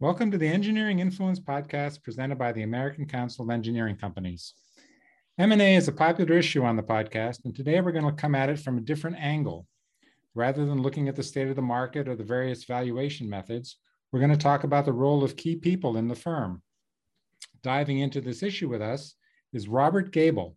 Welcome to the Engineering Influence podcast presented by the American Council of Engineering Companies. M&A is a popular issue on the podcast, and today we're going to come at it from a different angle. Rather than looking at the state of the market or the various valuation methods, we're going to talk about the role of key people in the firm. Diving into this issue with us is Robert Gable,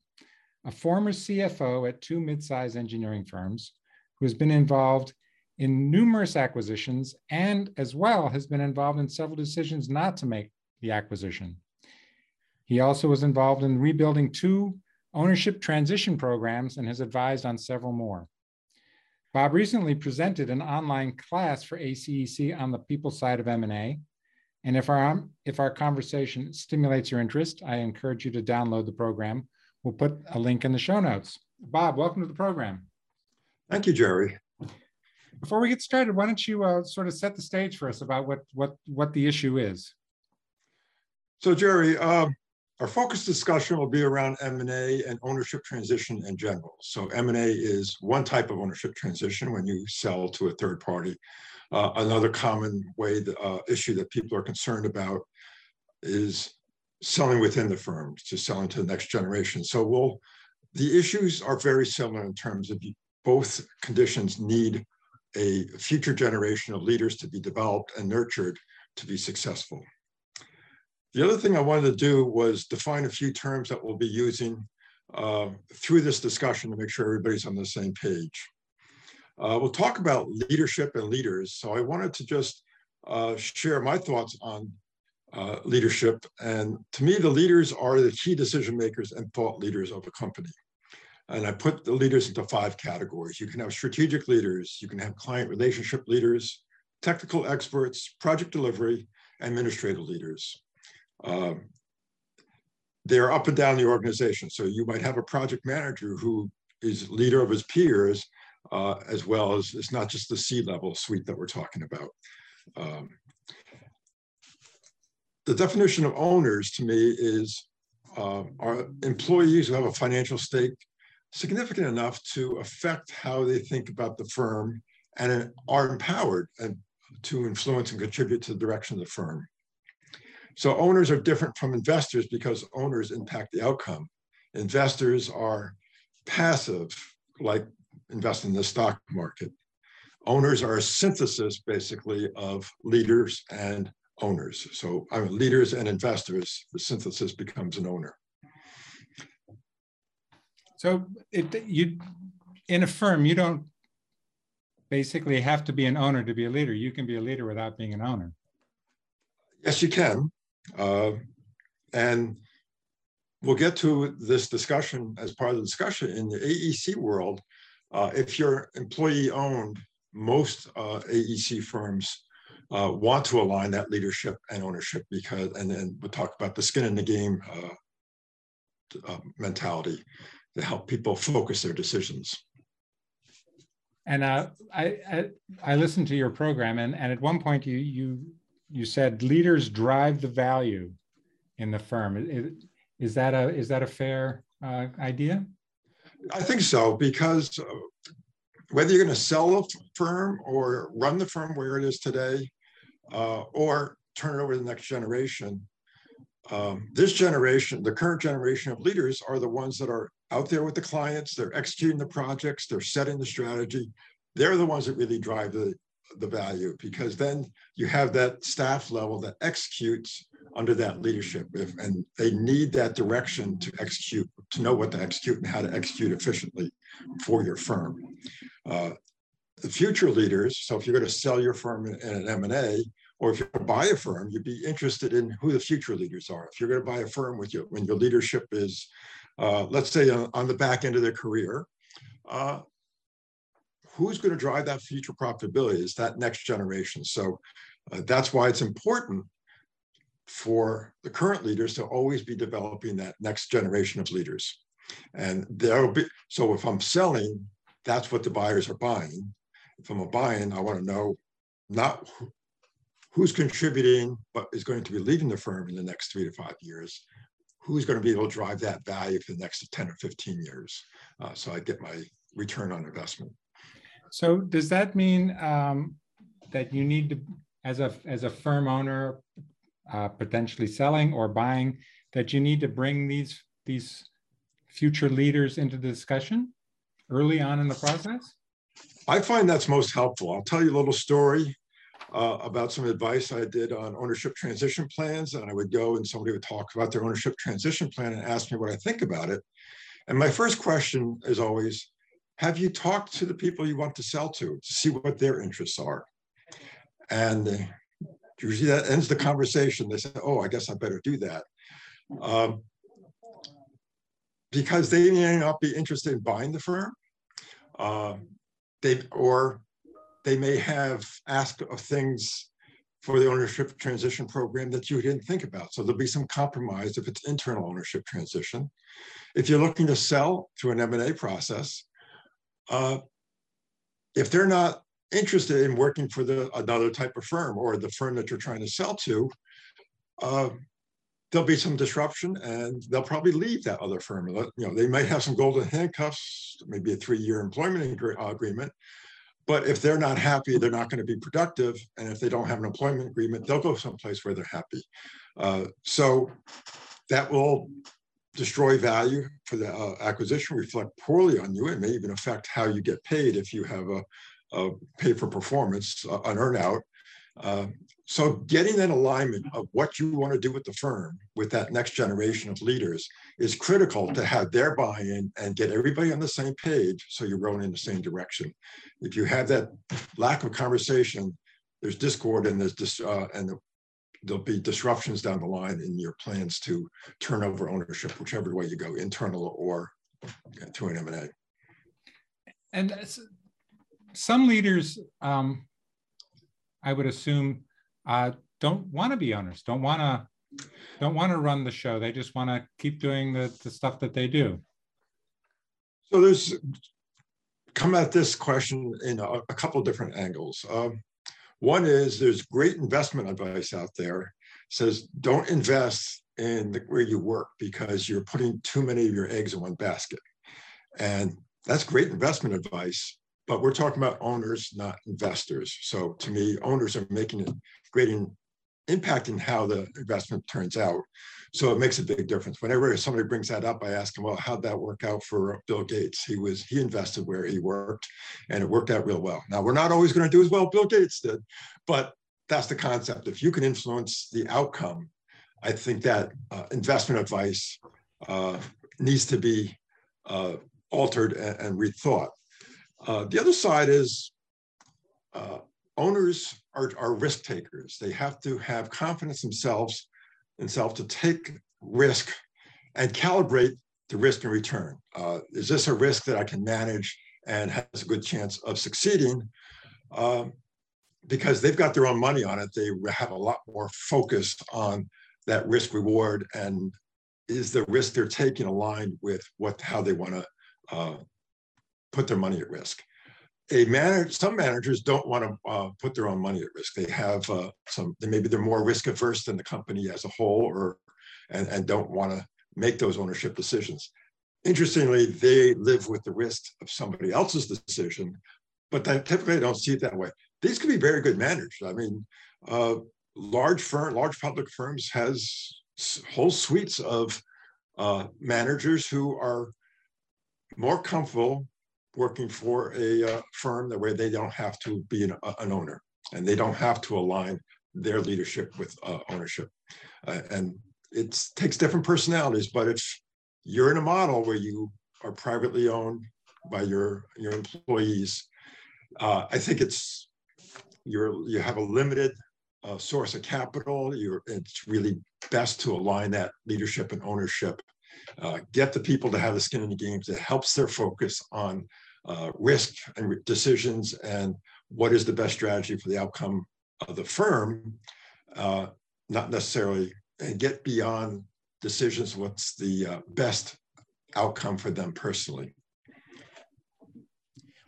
a former CFO at two mid-sized engineering firms who has been involved in numerous acquisitions and as well has been involved in several decisions not to make the acquisition. He also was involved in rebuilding two ownership transition programs and has advised on several more. Bob recently presented an online class for ACEC on the people side of M&A. And if our, if our conversation stimulates your interest, I encourage you to download the program. We'll put a link in the show notes. Bob, welcome to the program. Thank you, Jerry. Before we get started, why don't you uh, sort of set the stage for us about what what what the issue is? So, Jerry, uh, our focus discussion will be around M&A and ownership transition in general. So, M&A is one type of ownership transition when you sell to a third party. Uh, another common way the uh, issue that people are concerned about is selling within the firm to selling to the next generation. So, we'll the issues are very similar in terms of both conditions need a future generation of leaders to be developed and nurtured to be successful. The other thing I wanted to do was define a few terms that we'll be using uh, through this discussion to make sure everybody's on the same page. Uh, we'll talk about leadership and leaders. So I wanted to just uh, share my thoughts on uh, leadership. And to me, the leaders are the key decision makers and thought leaders of a company. And I put the leaders into five categories. You can have strategic leaders, you can have client relationship leaders, technical experts, project delivery, administrative leaders. Um, they're up and down the organization. So you might have a project manager who is leader of his peers, uh, as well as it's not just the C-level suite that we're talking about. Um, the definition of owners to me is uh, are employees who have a financial stake significant enough to affect how they think about the firm and are empowered uh, to influence and contribute to the direction of the firm. So owners are different from investors because owners impact the outcome. Investors are passive, like investing in the stock market. Owners are a synthesis, basically, of leaders and owners. So I mean, leaders and investors, the synthesis becomes an owner. So it, you, in a firm, you don't basically have to be an owner to be a leader. You can be a leader without being an owner. Yes, you can. Uh, and we'll get to this discussion as part of the discussion in the AEC world. Uh, if you're employee owned, most uh, AEC firms uh, want to align that leadership and ownership because, and then we'll talk about the skin in the game uh, uh, mentality to help people focus their decisions. And uh, I, I, I listened to your program, and, and at one point you you you said leaders drive the value in the firm. Is, is that a is that a fair uh, idea? I think so because uh, whether you're going to sell a firm or run the firm where it is today, uh, or turn it over to the next generation, um, this generation, the current generation of leaders, are the ones that are out there with the clients, they're executing the projects, they're setting the strategy. They're the ones that really drive the, the value because then you have that staff level that executes under that leadership. If, and they need that direction to execute, to know what to execute and how to execute efficiently for your firm. Uh, the future leaders, so if you're going to sell your firm in, in an M&A, or if you're going to buy a firm, you'd be interested in who the future leaders are. If you're going to buy a firm with when your leadership is uh, let's say on, on, the back end of their career, uh, who's going to drive that future profitability is that next generation. So uh, that's why it's important for the current leaders to always be developing that next generation of leaders. And there'll be, so if I'm selling, that's what the buyers are buying. If I'm a buying, I want to know not who's contributing, but is going to be leaving the firm in the next three to five years, who's going to be able to drive that value for the next 10 or 15 years. Uh, so I get my return on investment. So does that mean um, that you need to as a as a firm owner, uh, potentially selling or buying, that you need to bring these these future leaders into the discussion early on in the process? I find that's most helpful. I'll tell you a little story uh, about some advice I did on ownership transition plans. And I would go and somebody would talk about their ownership transition plan and ask me what I think about it. And my first question is always, have you talked to the people you want to sell to to see what their interests are? And usually that ends the conversation. They say, oh, I guess I better do that. Um, because they may not be interested in buying the firm. Uh, they or they may have asked of things for the ownership transition program that you didn't think about. So there'll be some compromise if it's internal ownership transition. If you're looking to sell through an M&A process, uh, if they're not interested in working for the another type of firm or the firm that you're trying to sell to, uh, there'll be some disruption and they'll probably leave that other firm. You know, they might have some golden handcuffs, maybe a three-year employment agreement, but if they're not happy, they're not going to be productive. And if they don't have an employment agreement, they'll go someplace where they're happy. Uh, so that will destroy value for the uh, acquisition, reflect poorly on you, and may even affect how you get paid if you have a, a pay for performance, uh, an earnout. Uh, so getting that alignment of what you want to do with the firm with that next generation of leaders is critical to have their buy-in and get everybody on the same page so you're rowing in the same direction. If you have that lack of conversation, there's discord and there's dis, uh, and the, there'll be disruptions down the line in your plans to turn over ownership, whichever way you go, internal or through an M&A. And some leaders, um, I would assume, uh, don't want to be owners, don't want to don't want to run the show. They just want to keep doing the, the stuff that they do. So there's come at this question in a, a couple different angles. Um, one is there's great investment advice out there says don't invest in the, where you work because you're putting too many of your eggs in one basket. And that's great investment advice, but we're talking about owners, not investors. So to me, owners are making a great impact in how the investment turns out. So it makes a big difference. Whenever somebody brings that up, I ask them, well, how'd that work out for Bill Gates? He was he invested where he worked and it worked out real well. Now we're not always going to do as well Bill Gates did, but that's the concept. If you can influence the outcome, I think that uh, investment advice uh, needs to be uh, altered and, and rethought. Uh, the other side is uh, owners are, are risk takers. They have to have confidence themselves themselves to take risk and calibrate the risk and return. Uh, is this a risk that I can manage and has a good chance of succeeding? Um, because they've got their own money on it, they have a lot more focus on that risk reward and is the risk they're taking aligned with what how they want to uh, put their money at risk a manager, some managers don't want to uh, put their own money at risk. They have uh, some, maybe they're more risk averse than the company as a whole, or and, and don't want to make those ownership decisions. Interestingly, they live with the risk of somebody else's decision, but they typically don't see it that way. These can be very good managers. I mean, uh, large firm, large public firms has whole suites of uh, managers who are more comfortable working for a uh, firm that where they don't have to be an, uh, an, owner and they don't have to align their leadership with uh, ownership. Uh, and it takes different personalities, but if you're in a model where you are privately owned by your, your employees, uh, I think it's you're you have a limited uh, source of capital. You're, it's really best to align that leadership and ownership uh, get the people to have the skin in the game that helps their focus on uh, risk and decisions and what is the best strategy for the outcome of the firm, uh, not necessarily and get beyond decisions what's the uh, best outcome for them personally.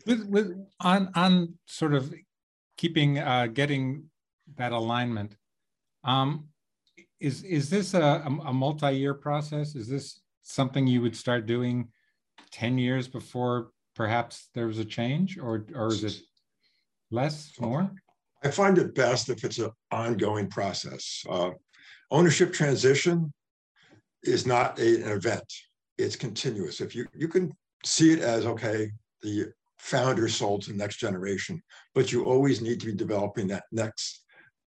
With, with on on sort of keeping uh, getting that alignment, um, is is this a, a multi-year process? Is this something you would start doing 10 years before perhaps there was a change or or is it less more I find it best if it's an ongoing process. Uh, ownership transition is not a, an event; it's continuous. If you you can see it as okay, the founder sold to the next generation, but you always need to be developing that next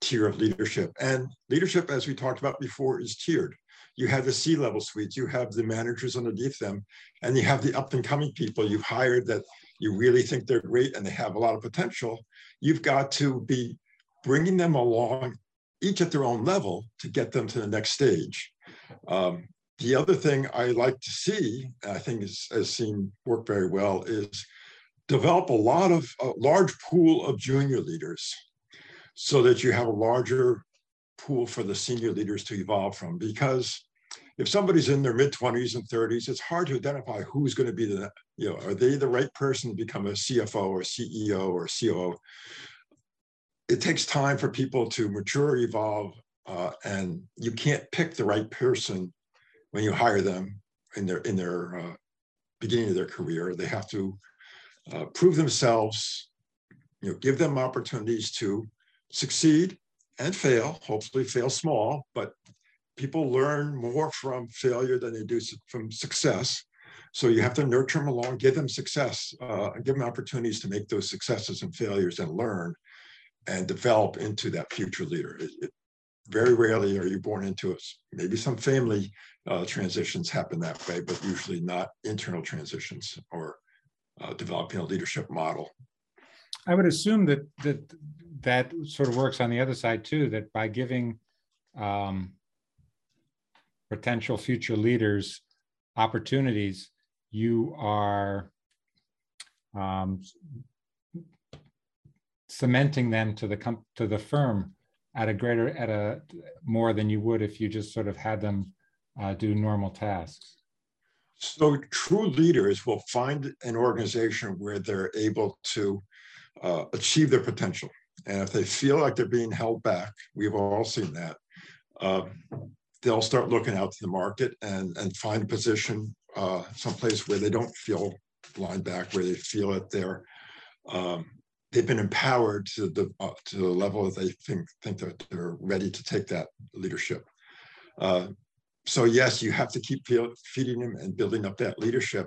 tier of leadership. And leadership, as we talked about before, is tiered. You have the C-level suites, you have the managers underneath them, and you have the up and coming people you've hired that you really think they're great and they have a lot of potential. You've got to be bringing them along, each at their own level, to get them to the next stage. Um, the other thing I like to see, I think is, has seen work very well, is develop a lot of a large pool of junior leaders so that you have a larger pool for the senior leaders to evolve from. Because if somebody's in their mid 20s and 30s, it's hard to identify who's going to be the, you know, are they the right person to become a CFO or CEO or COO? It takes time for people to mature, evolve, uh, and you can't pick the right person when you hire them in their in their uh, beginning of their career. They have to uh, prove themselves, you know, give them opportunities to succeed and fail, hopefully fail small, but people learn more from failure than they do from success. So you have to nurture them along, give them success, uh, give them opportunities to make those successes and failures and learn and develop into that future leader. It, it, very rarely are you born into it. Maybe some family uh, transitions happen that way, but usually not internal transitions or uh, developing a leadership model. I would assume that that that sort of works on the other side too. That by giving um, potential future leaders opportunities, you are um, cementing them to the to the firm at a greater at a more than you would if you just sort of had them uh, do normal tasks. So true leaders will find an organization where they're able to uh, achieve their potential. And if they feel like they're being held back, we've all seen that, uh, they'll start looking out to the market and, and find a position uh, someplace where they don't feel blind back, where they feel that they're um, they've been empowered to the uh, to the level that they think think that they're ready to take that leadership. Uh, so yes, you have to keep feeding them and building up that leadership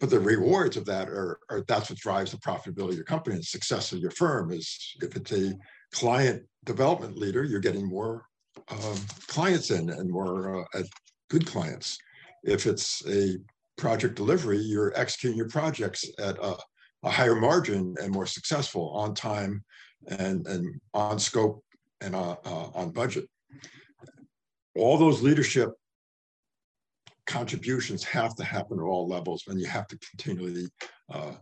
but the rewards of that are, are, that's what drives the profitability of your company and success of your firm is if it's a client development leader you're getting more um, clients in and more uh, good clients. If it's a project delivery you're executing your projects at a, a higher margin and more successful on time and, and on scope and uh, uh, on budget. All those leadership contributions have to happen at all levels, and you have to continually uh,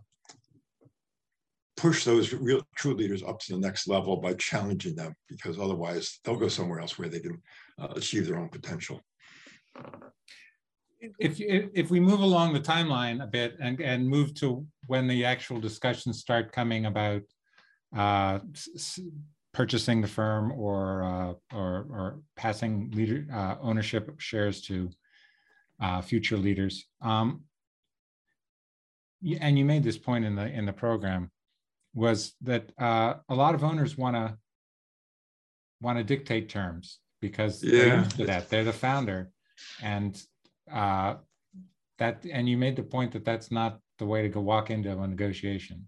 push those real true leaders up to the next level by challenging them, because otherwise they'll go somewhere else where they can uh, achieve their own potential. If, if we move along the timeline a bit and, and move to when the actual discussions start coming about uh, purchasing the firm or uh, or, or passing leader uh, ownership shares to uh, future leaders. Um, and you made this point in the in the program was that uh, a lot of owners want to want to dictate terms because yeah. they're used to that. They're the founder, and uh, that and you made the point that that's not the way to go walk into a negotiation.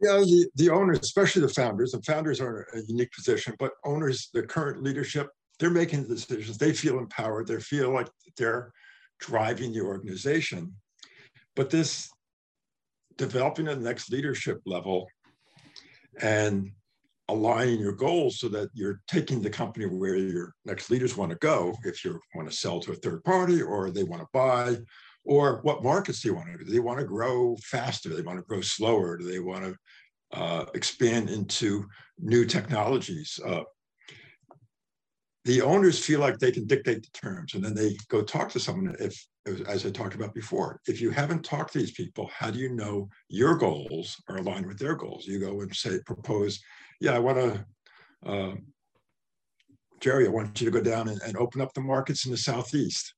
Yeah, the, the owners, especially the founders, the founders are in a unique position, but owners, the current leadership, they're making the decisions. They feel empowered. They feel like they're driving the organization. But this developing the next leadership level and aligning your goals so that you're taking the company where your next leaders want to go if you want to sell to a third party or they want to buy or what markets do you want to do do they want to grow faster do they want to grow slower do they want to uh, expand into new technologies uh, the owners feel like they can dictate the terms and then they go talk to someone if as i talked about before if you haven't talked to these people how do you know your goals are aligned with their goals you go and say propose yeah i want to uh, jerry i want you to go down and, and open up the markets in the southeast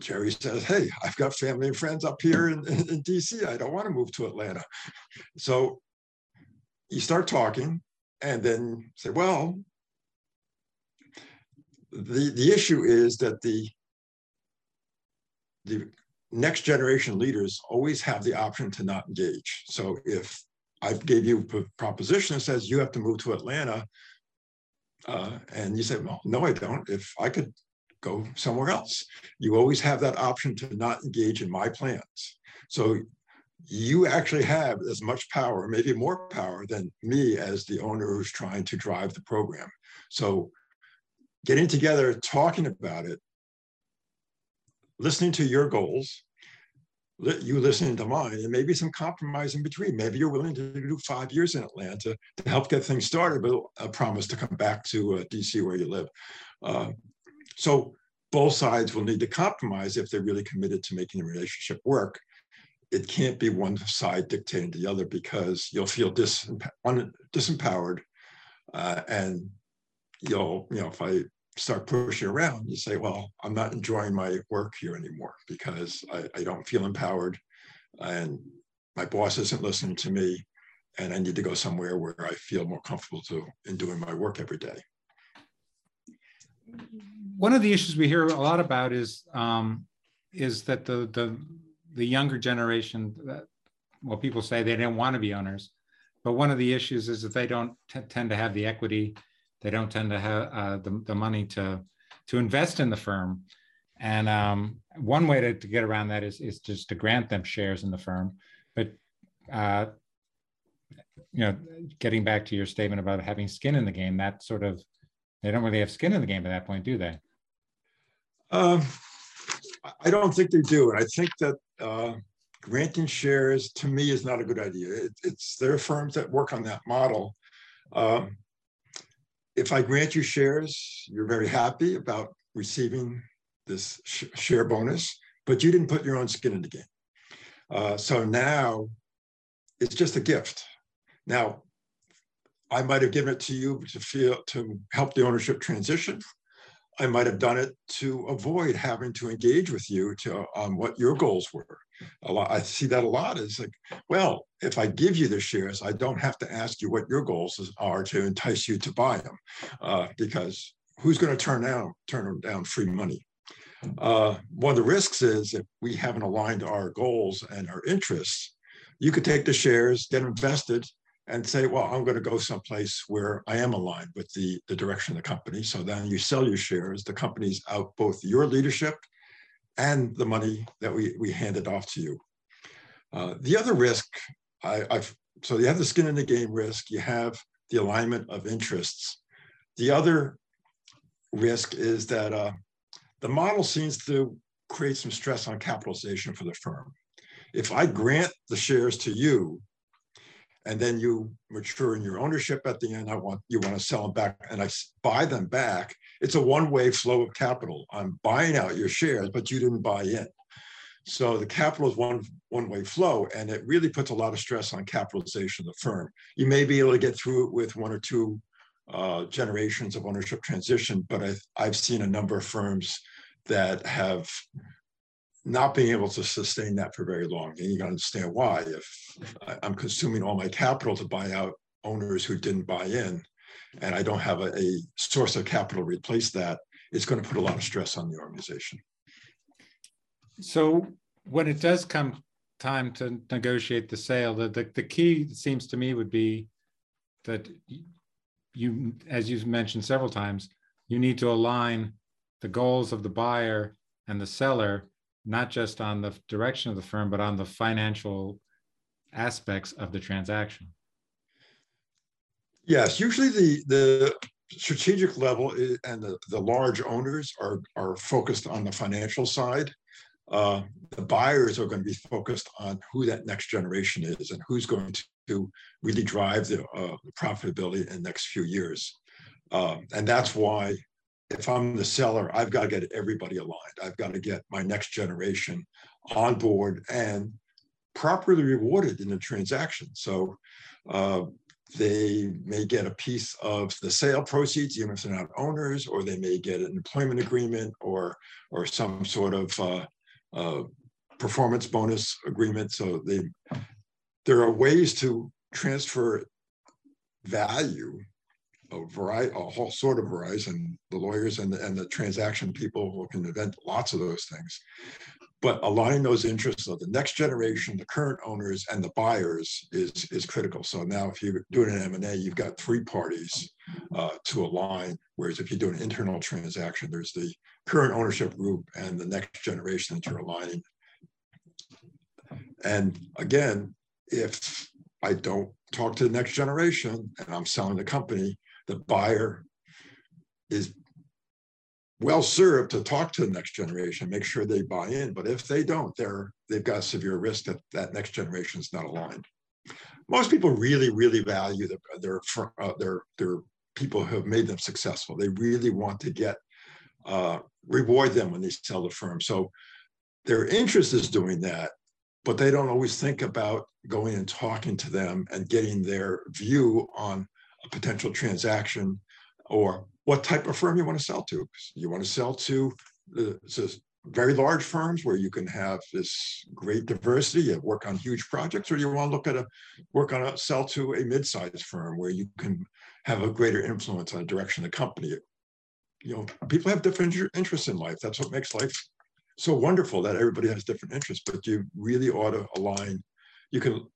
Jerry says, Hey, I've got family and friends up here in, in, in DC. I don't want to move to Atlanta. So you start talking and then say, Well, the, the issue is that the, the next generation leaders always have the option to not engage. So if I gave you a proposition that says you have to move to Atlanta, uh, and you say, well, no, I don't. If I could go somewhere else, you always have that option to not engage in my plans. So you actually have as much power, maybe more power than me as the owner who's trying to drive the program. So getting together, talking about it, listening to your goals, you listening to mine, and maybe some compromise in between. Maybe you're willing to do five years in Atlanta to help get things started, but a promise to come back to uh, DC where you live. Uh, so both sides will need to compromise if they're really committed to making the relationship work. It can't be one side dictating the other because you'll feel dis- disempowered, uh, and you'll, you know, if I start pushing around, you say, well, I'm not enjoying my work here anymore because I, I don't feel empowered and my boss isn't listening to me and I need to go somewhere where I feel more comfortable to in doing my work every day. One of the issues we hear a lot about is um, is that the the the younger generation that well people say they don't want to be owners, but one of the issues is that they don't tend to have the equity they don't tend to have uh, the, the money to to invest in the firm. And um, one way to, to get around that is, is just to grant them shares in the firm. But uh, you know, getting back to your statement about having skin in the game, that sort of they don't really have skin in the game at that point, do they? Um, I don't think they do, and I think that uh, granting shares to me is not a good idea. It, it's there are firms that work on that model. Um, if I grant you shares, you're very happy about receiving this sh share bonus, but you didn't put your own skin in the game. Uh, so now it's just a gift. Now, I might have given it to you to feel to help the ownership transition. I might have done it to avoid having to engage with you to on what your goals were. A lot, I see that a lot. It's like, well, if I give you the shares, I don't have to ask you what your goals are to entice you to buy them, uh, because who's going to turn down turn down free money? Uh, one of the risks is if we haven't aligned our goals and our interests, you could take the shares, get invested, and say, well, I'm going to go someplace where I am aligned with the, the direction of the company. So then you sell your shares, the company's out both your leadership and the money that we, we handed off to you. Uh, the other risk, I, I've, so you have the skin in the game risk, you have the alignment of interests. The other risk is that uh, the model seems to create some stress on capitalization for the firm. If I grant the shares to you, and then you mature in your ownership at the end. I want you want to sell them back, and I buy them back. It's a one-way flow of capital. I'm buying out your shares, but you didn't buy in. So the capital is one one-way flow, and it really puts a lot of stress on capitalization of the firm. You may be able to get through it with one or two uh, generations of ownership transition, but I've, I've seen a number of firms that have not being able to sustain that for very long. And you can understand why. If I'm consuming all my capital to buy out owners who didn't buy in, and I don't have a, a source of capital to replace that, it's going to put a lot of stress on the organization. So when it does come time to negotiate the sale, the, the, the key seems to me would be that you, as you've mentioned several times, you need to align the goals of the buyer and the seller not just on the direction of the firm, but on the financial aspects of the transaction. Yes, usually the the strategic level and the, the large owners are are focused on the financial side. Uh, the buyers are going to be focused on who that next generation is and who's going to really drive the, uh, the profitability in the next few years. Uh, and that's why if I'm the seller, I've got to get everybody aligned. I've got to get my next generation on board and properly rewarded in the transaction. So uh, they may get a piece of the sale proceeds, even if they're not owners, or they may get an employment agreement or or some sort of uh, uh, performance bonus agreement. So they there are ways to transfer value a variety, a whole sort of horizon. The lawyers and the, and the transaction people who can invent lots of those things but aligning those interests of the next generation, the current owners, and the buyers is is critical. So now, if you're doing an M and A, you've got three parties uh, to align. Whereas if you do an internal transaction, there's the current ownership group and the next generation that you're aligning. And again, if I don't talk to the next generation and I'm selling the company, the buyer is well served to talk to the next generation, make sure they buy in. But if they don't, they're they've got a severe risk that that next generation is not aligned. Most people really, really value the, their uh, their their people who have made them successful. They really want to get uh, reward them when they sell the firm. So their interest is doing that, but they don't always think about going and talking to them and getting their view on a potential transaction or what type of firm you want to sell to. You want to sell to the very large firms where you can have this great diversity, you work on huge projects, or you want to look at a work on a sell to a mid-sized firm where you can have a greater influence on the direction of the company. You know, people have different interests in life. That's what makes life so wonderful that everybody has different interests, but you really ought to align. You can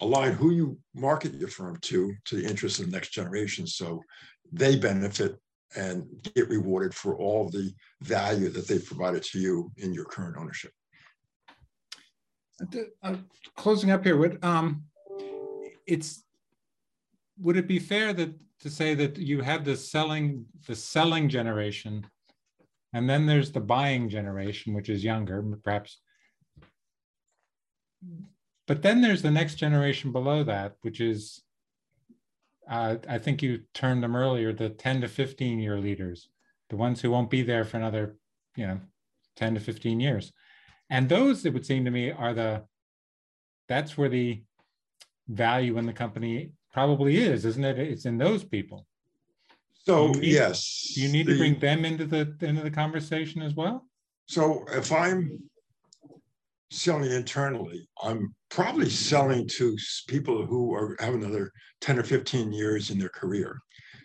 align who you market your firm to to the interests of the next generation. So they benefit and get rewarded for all the value that they've provided to you in your current ownership. Uh, closing up here, would um, it's would it be fair that to say that you have the selling the selling generation, and then there's the buying generation, which is younger, perhaps. But then there's the next generation below that, which is uh, I think you termed them earlier, the 10 to 15 year leaders, the ones who won't be there for another, you know, 10 to 15 years. And those, it would seem to me, are the, that's where the value in the company probably is, isn't it? It's in those people. So you need, yes, you need the, to bring them into the into the conversation as well. So if I'm selling internally. I'm probably selling to people who are have another 10 or 15 years in their career.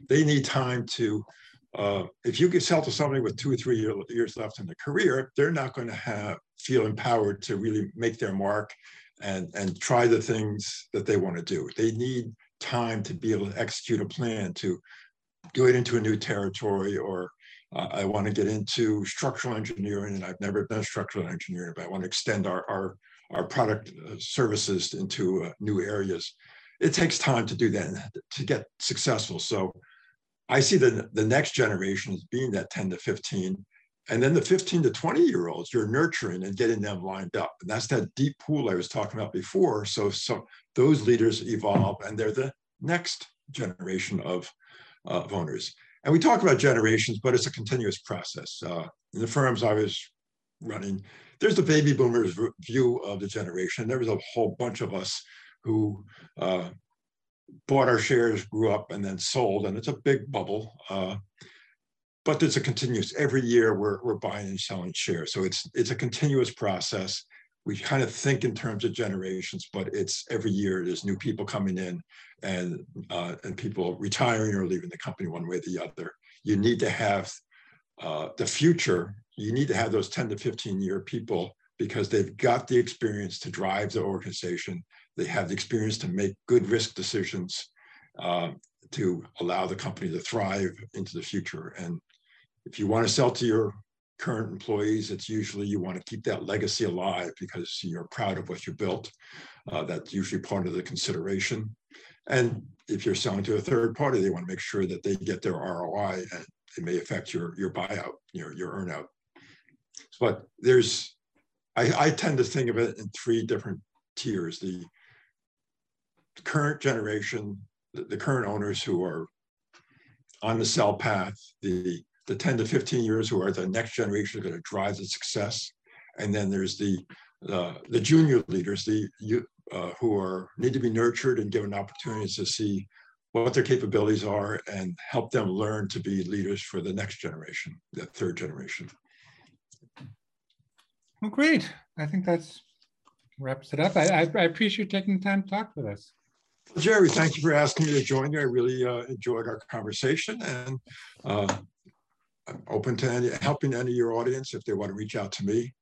They need time to, uh, if you could sell to somebody with two or three year, years left in their career, they're not going to have feel empowered to really make their mark and, and try the things that they want to do. They need time to be able to execute a plan to do it into a new territory or uh, I want to get into structural engineering, and I've never done structural engineering, but I want to extend our our, our product uh, services into uh, new areas. It takes time to do that to get successful. So I see the, the next generation as being that 10 to 15. And then the 15 to 20 year olds, you're nurturing and getting them lined up. And that's that deep pool I was talking about before. So, so those leaders evolve and they're the next generation of, uh, of owners. And we talk about generations, but it's a continuous process. Uh, in the firms I was running, there's the baby boomers view of the generation. There was a whole bunch of us who uh, bought our shares, grew up, and then sold, and it's a big bubble. Uh, but it's a continuous. Every year we're we're buying and selling shares, so it's it's a continuous process. We kind of think in terms of generations, but it's every year there's new people coming in, and uh, and people retiring or leaving the company one way or the other. You need to have uh, the future. You need to have those 10 to 15 year people because they've got the experience to drive the organization. They have the experience to make good risk decisions uh, to allow the company to thrive into the future. And if you want to sell to your current employees, it's usually you want to keep that legacy alive because you're proud of what you built. Uh, that's usually part of the consideration. And if you're selling to a third party, they want to make sure that they get their ROI and it may affect your, your buyout, your, your earnout. But there's, I, I tend to think of it in three different tiers. The current generation, the, the current owners who are on the sell path, the, the 10 to 15 years who are the next generation are going to drive the success. And then there's the, uh, the junior leaders, the you, uh, who are need to be nurtured and given opportunities to see what their capabilities are and help them learn to be leaders for the next generation, the third generation. Well, great. I think that's wraps it up. I, I, I appreciate you taking the time to talk with us. Jerry, thank you for asking me to join you. I really uh, enjoyed our conversation and uh, I'm open to any, helping any of your audience if they want to reach out to me.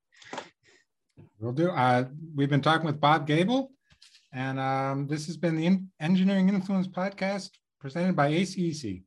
Will do. Uh, we've been talking with Bob Gable, and um, this has been the In Engineering Influence podcast presented by ACEC.